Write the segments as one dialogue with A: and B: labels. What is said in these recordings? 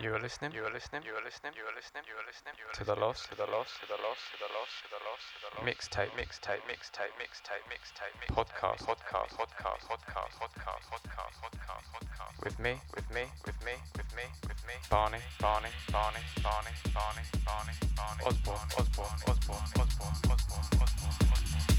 A: You are listening. You are listening. You are listening. You are listening. You are listening. You are to the loss. To the loss. To the loss. To the loss. To the loss. To the loss. Mixtape. Mixtape. Mixtape. Mixtape. Mixtape. Podcast. Podcast. Podcast. Podcast. Podcast. Podcast. Podcast. Podcast. With me. With me. With me. With me. With me. Barney. Barney. Barney. Barney. Barney. Barney. Barney. Osborn. Osborn. Osborn. Osborn. Osborn. Osborn. Osborn.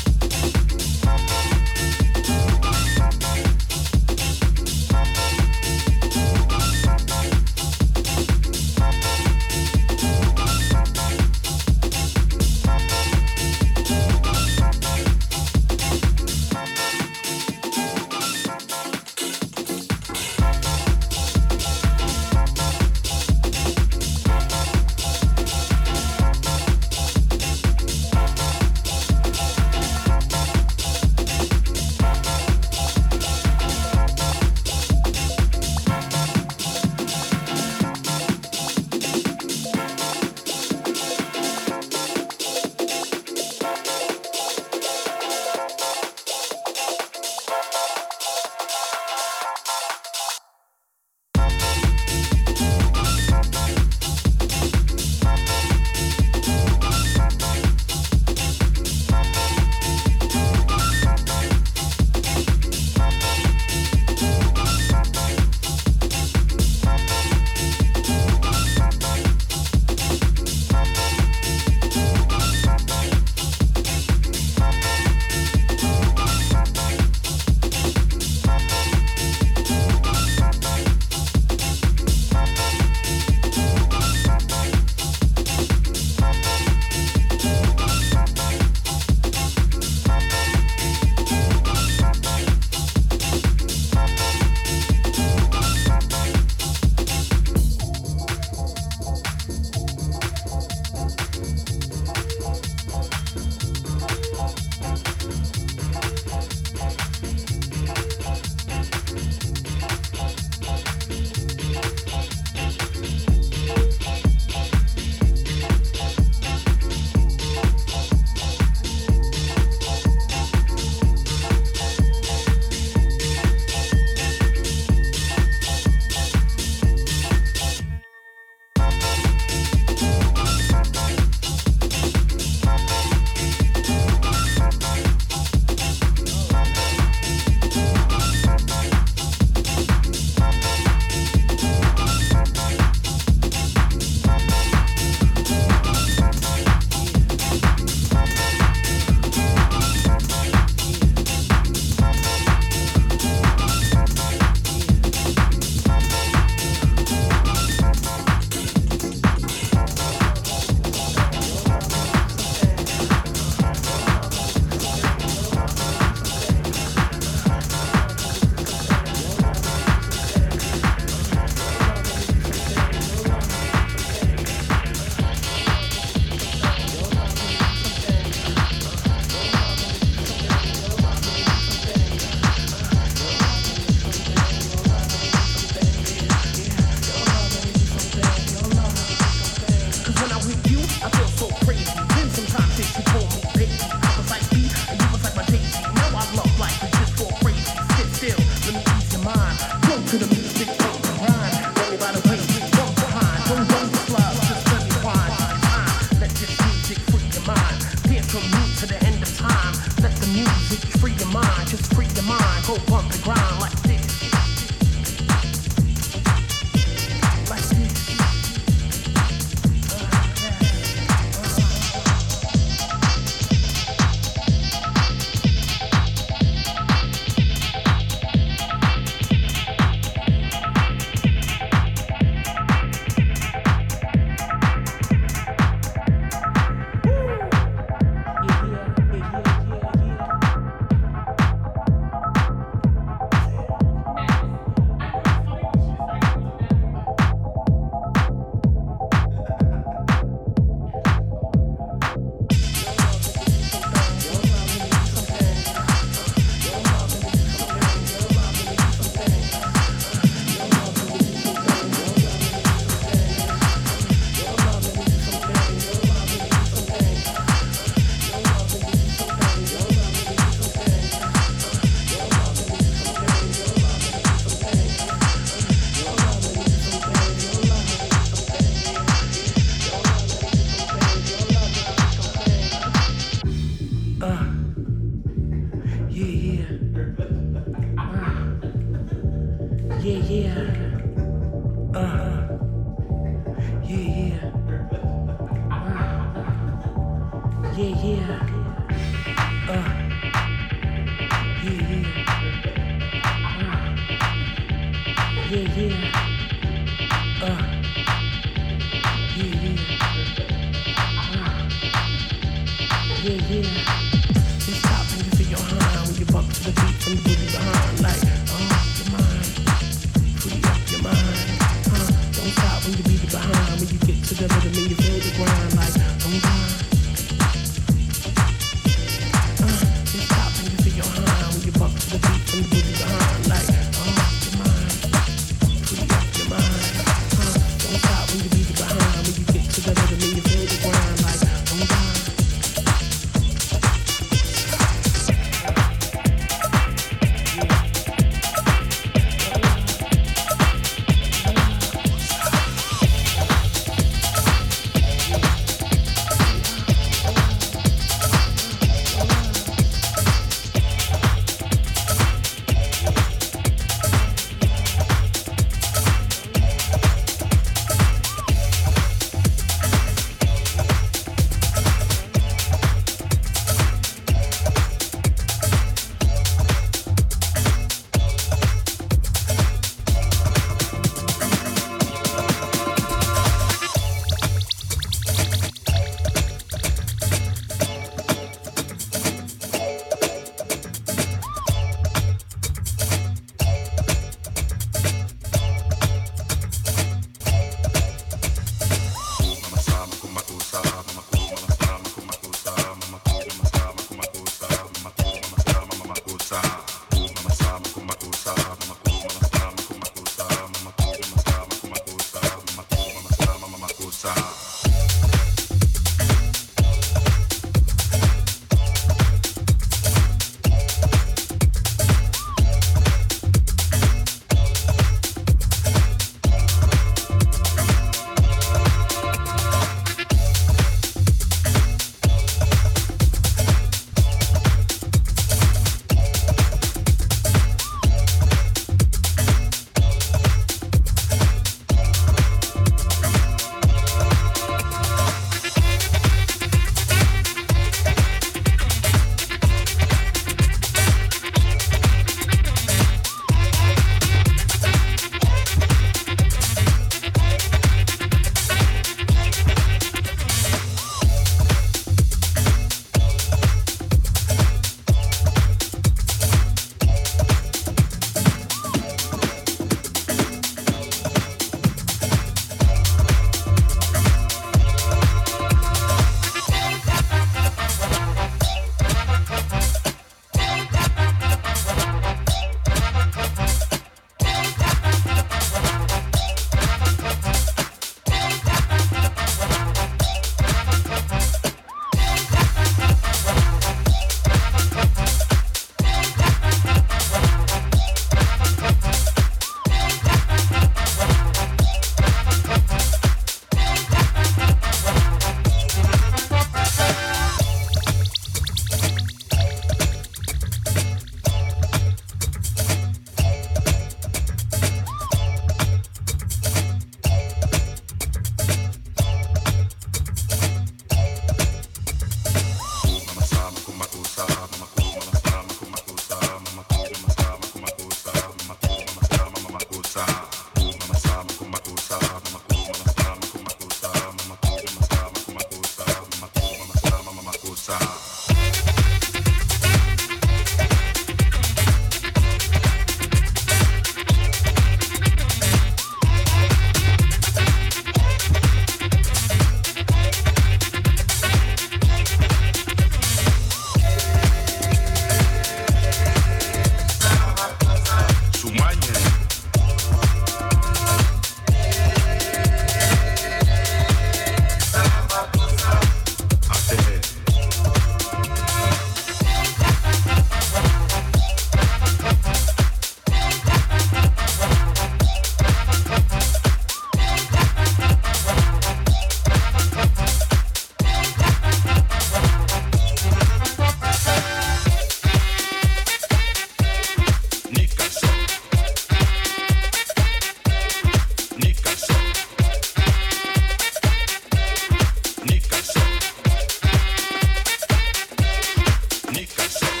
B: Yes.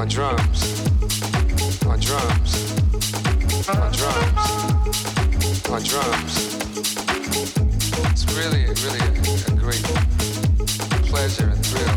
C: on drums, on drums, on drums, on drums. It's really, really a, a great pleasure and thrill.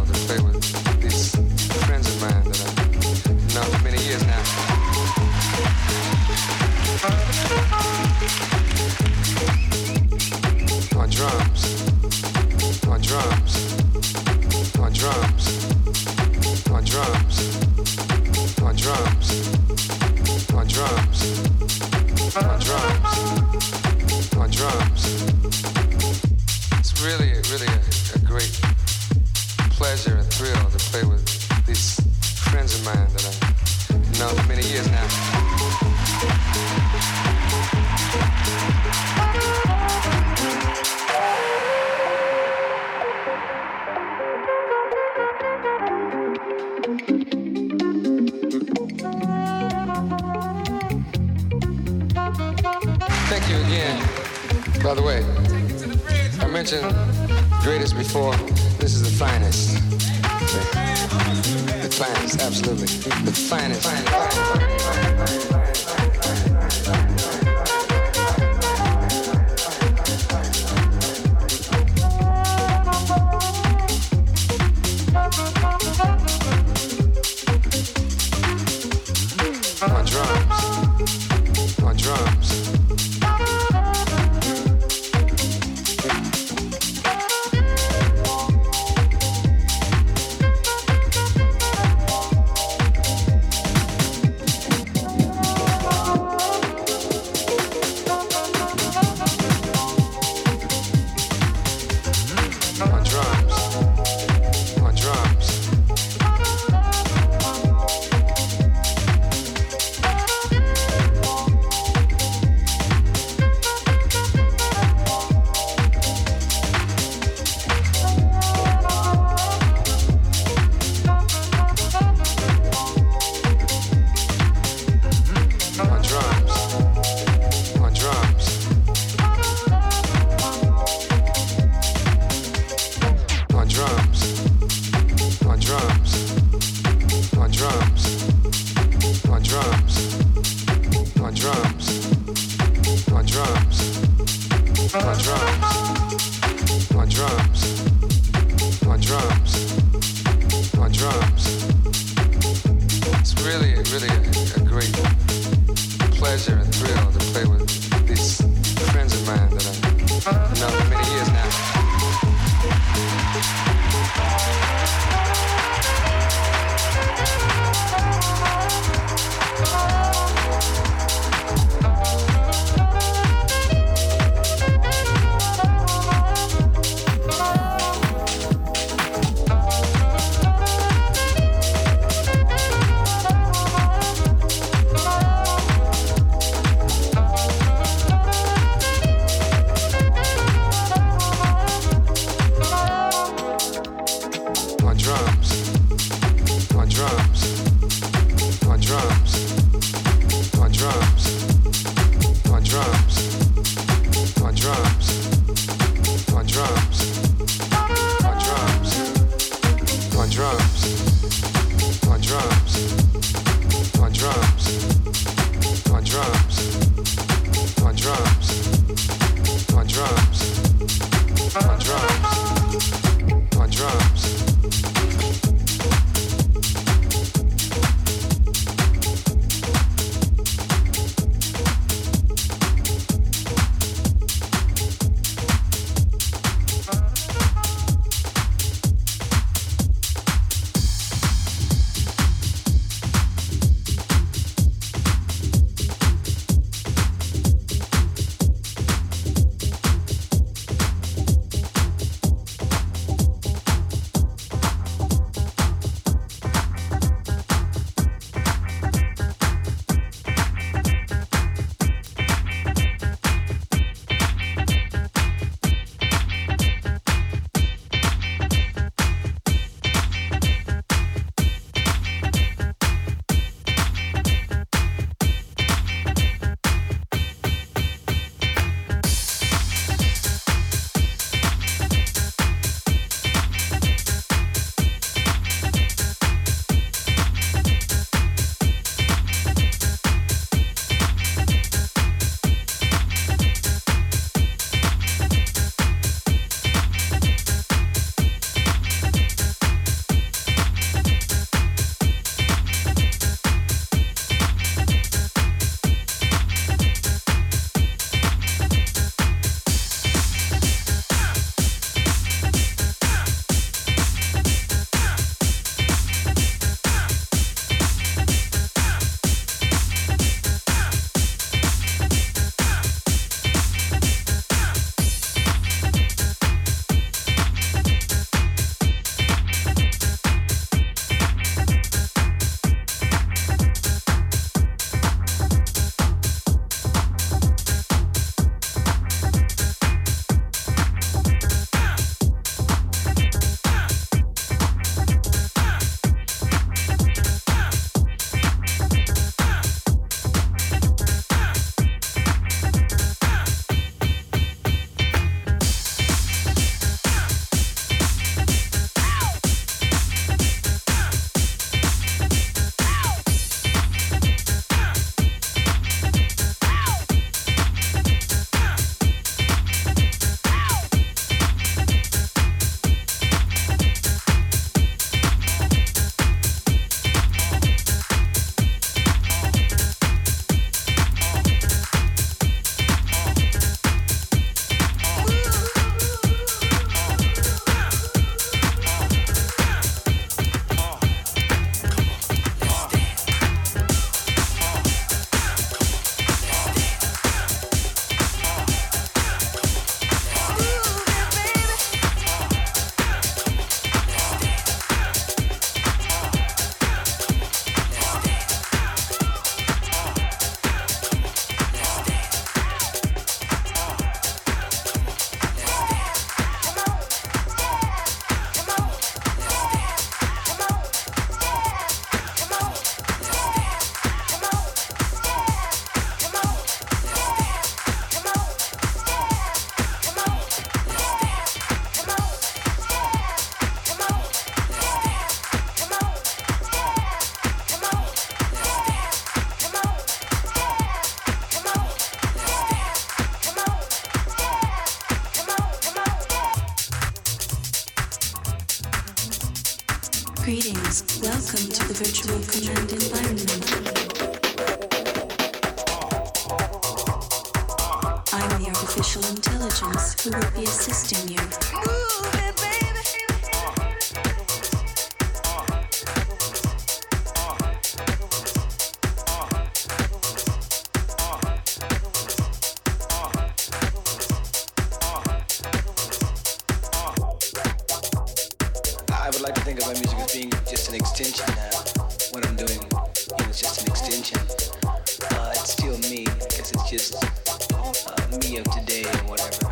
D: me of today and whatever.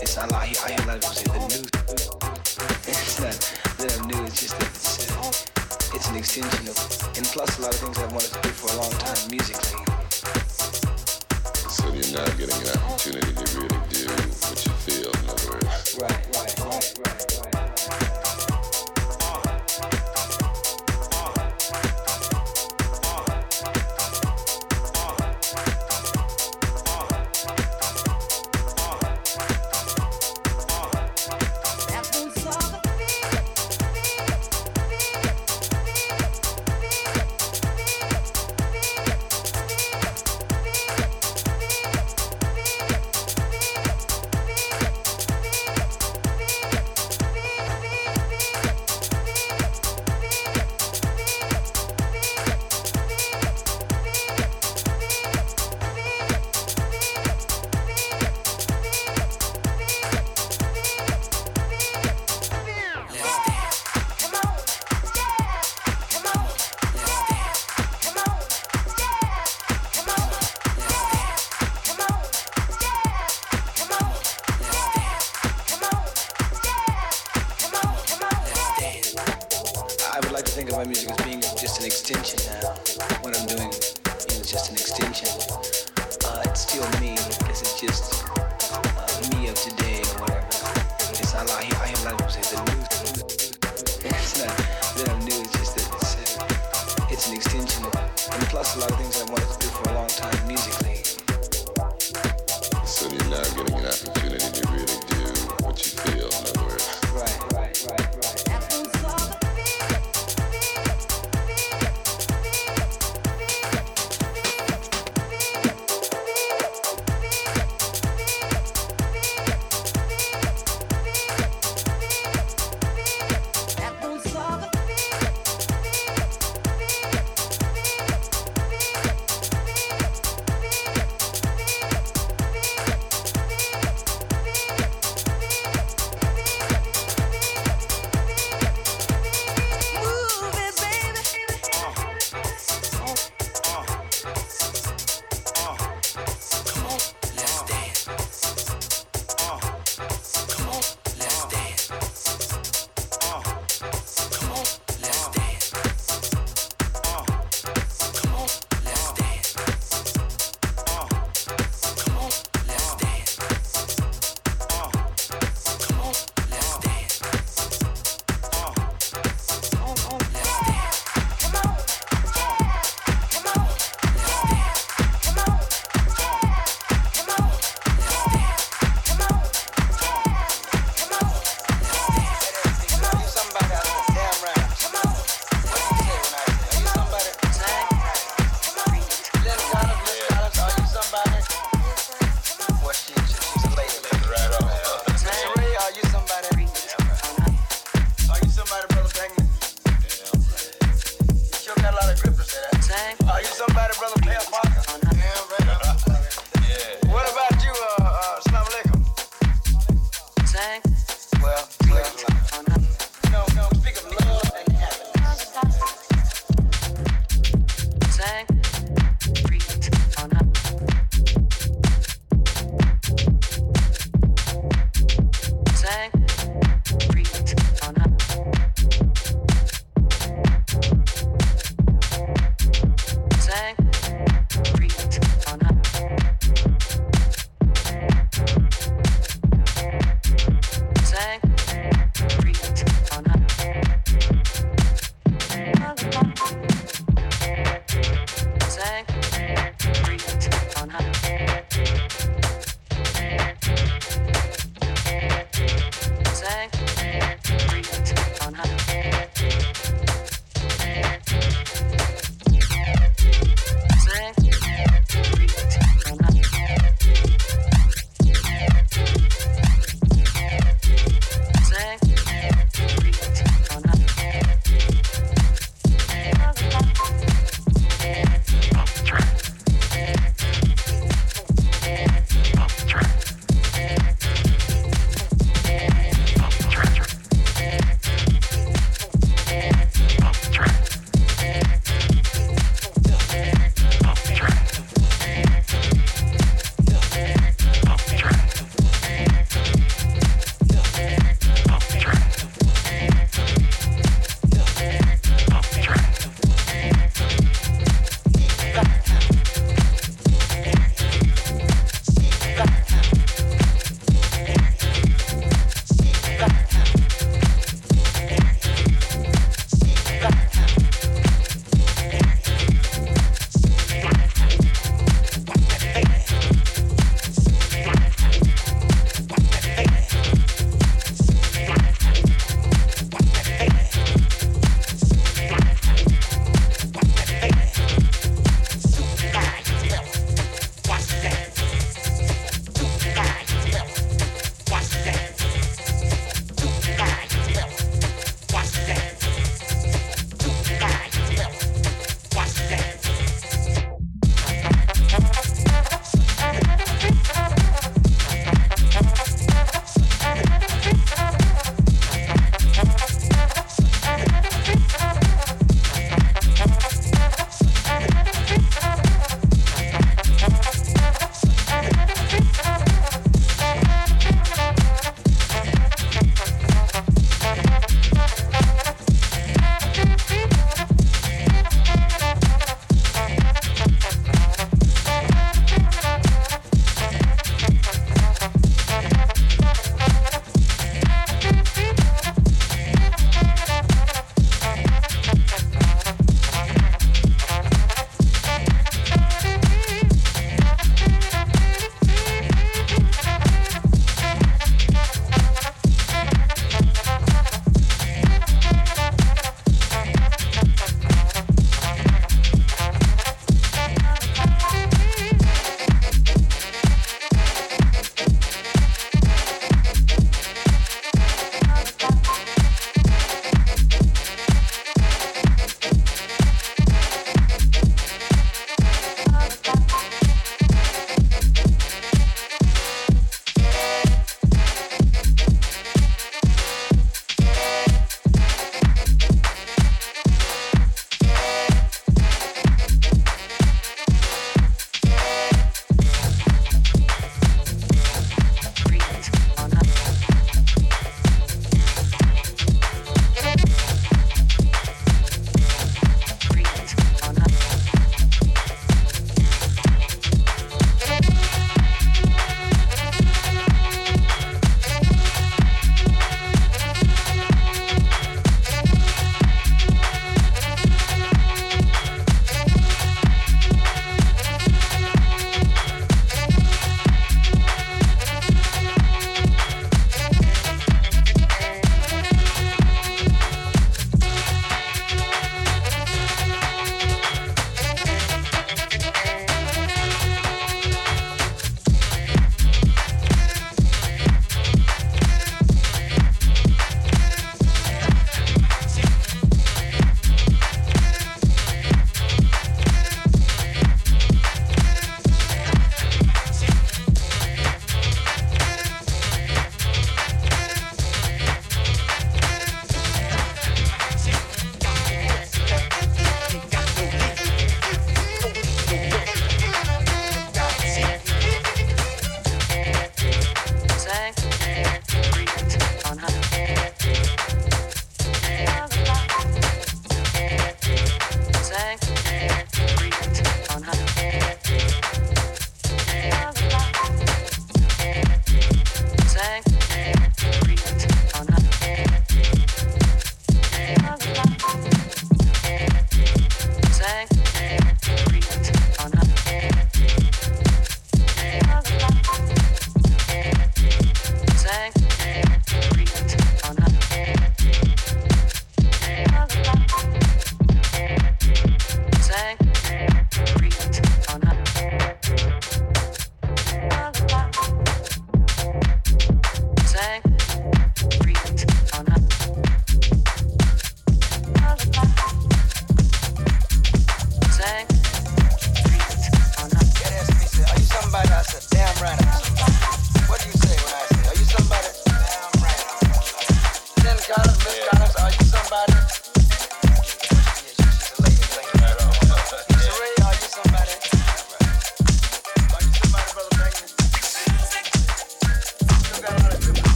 D: It's not like I hear a lot of people say the new. It's not that I'm new. It's just that it's, uh, it's an extension of, and plus a lot of things I've wanted to do for a long time musically.
E: So you're not getting an opportunity to really do what you feel. In other words.
D: Right, right, right, right.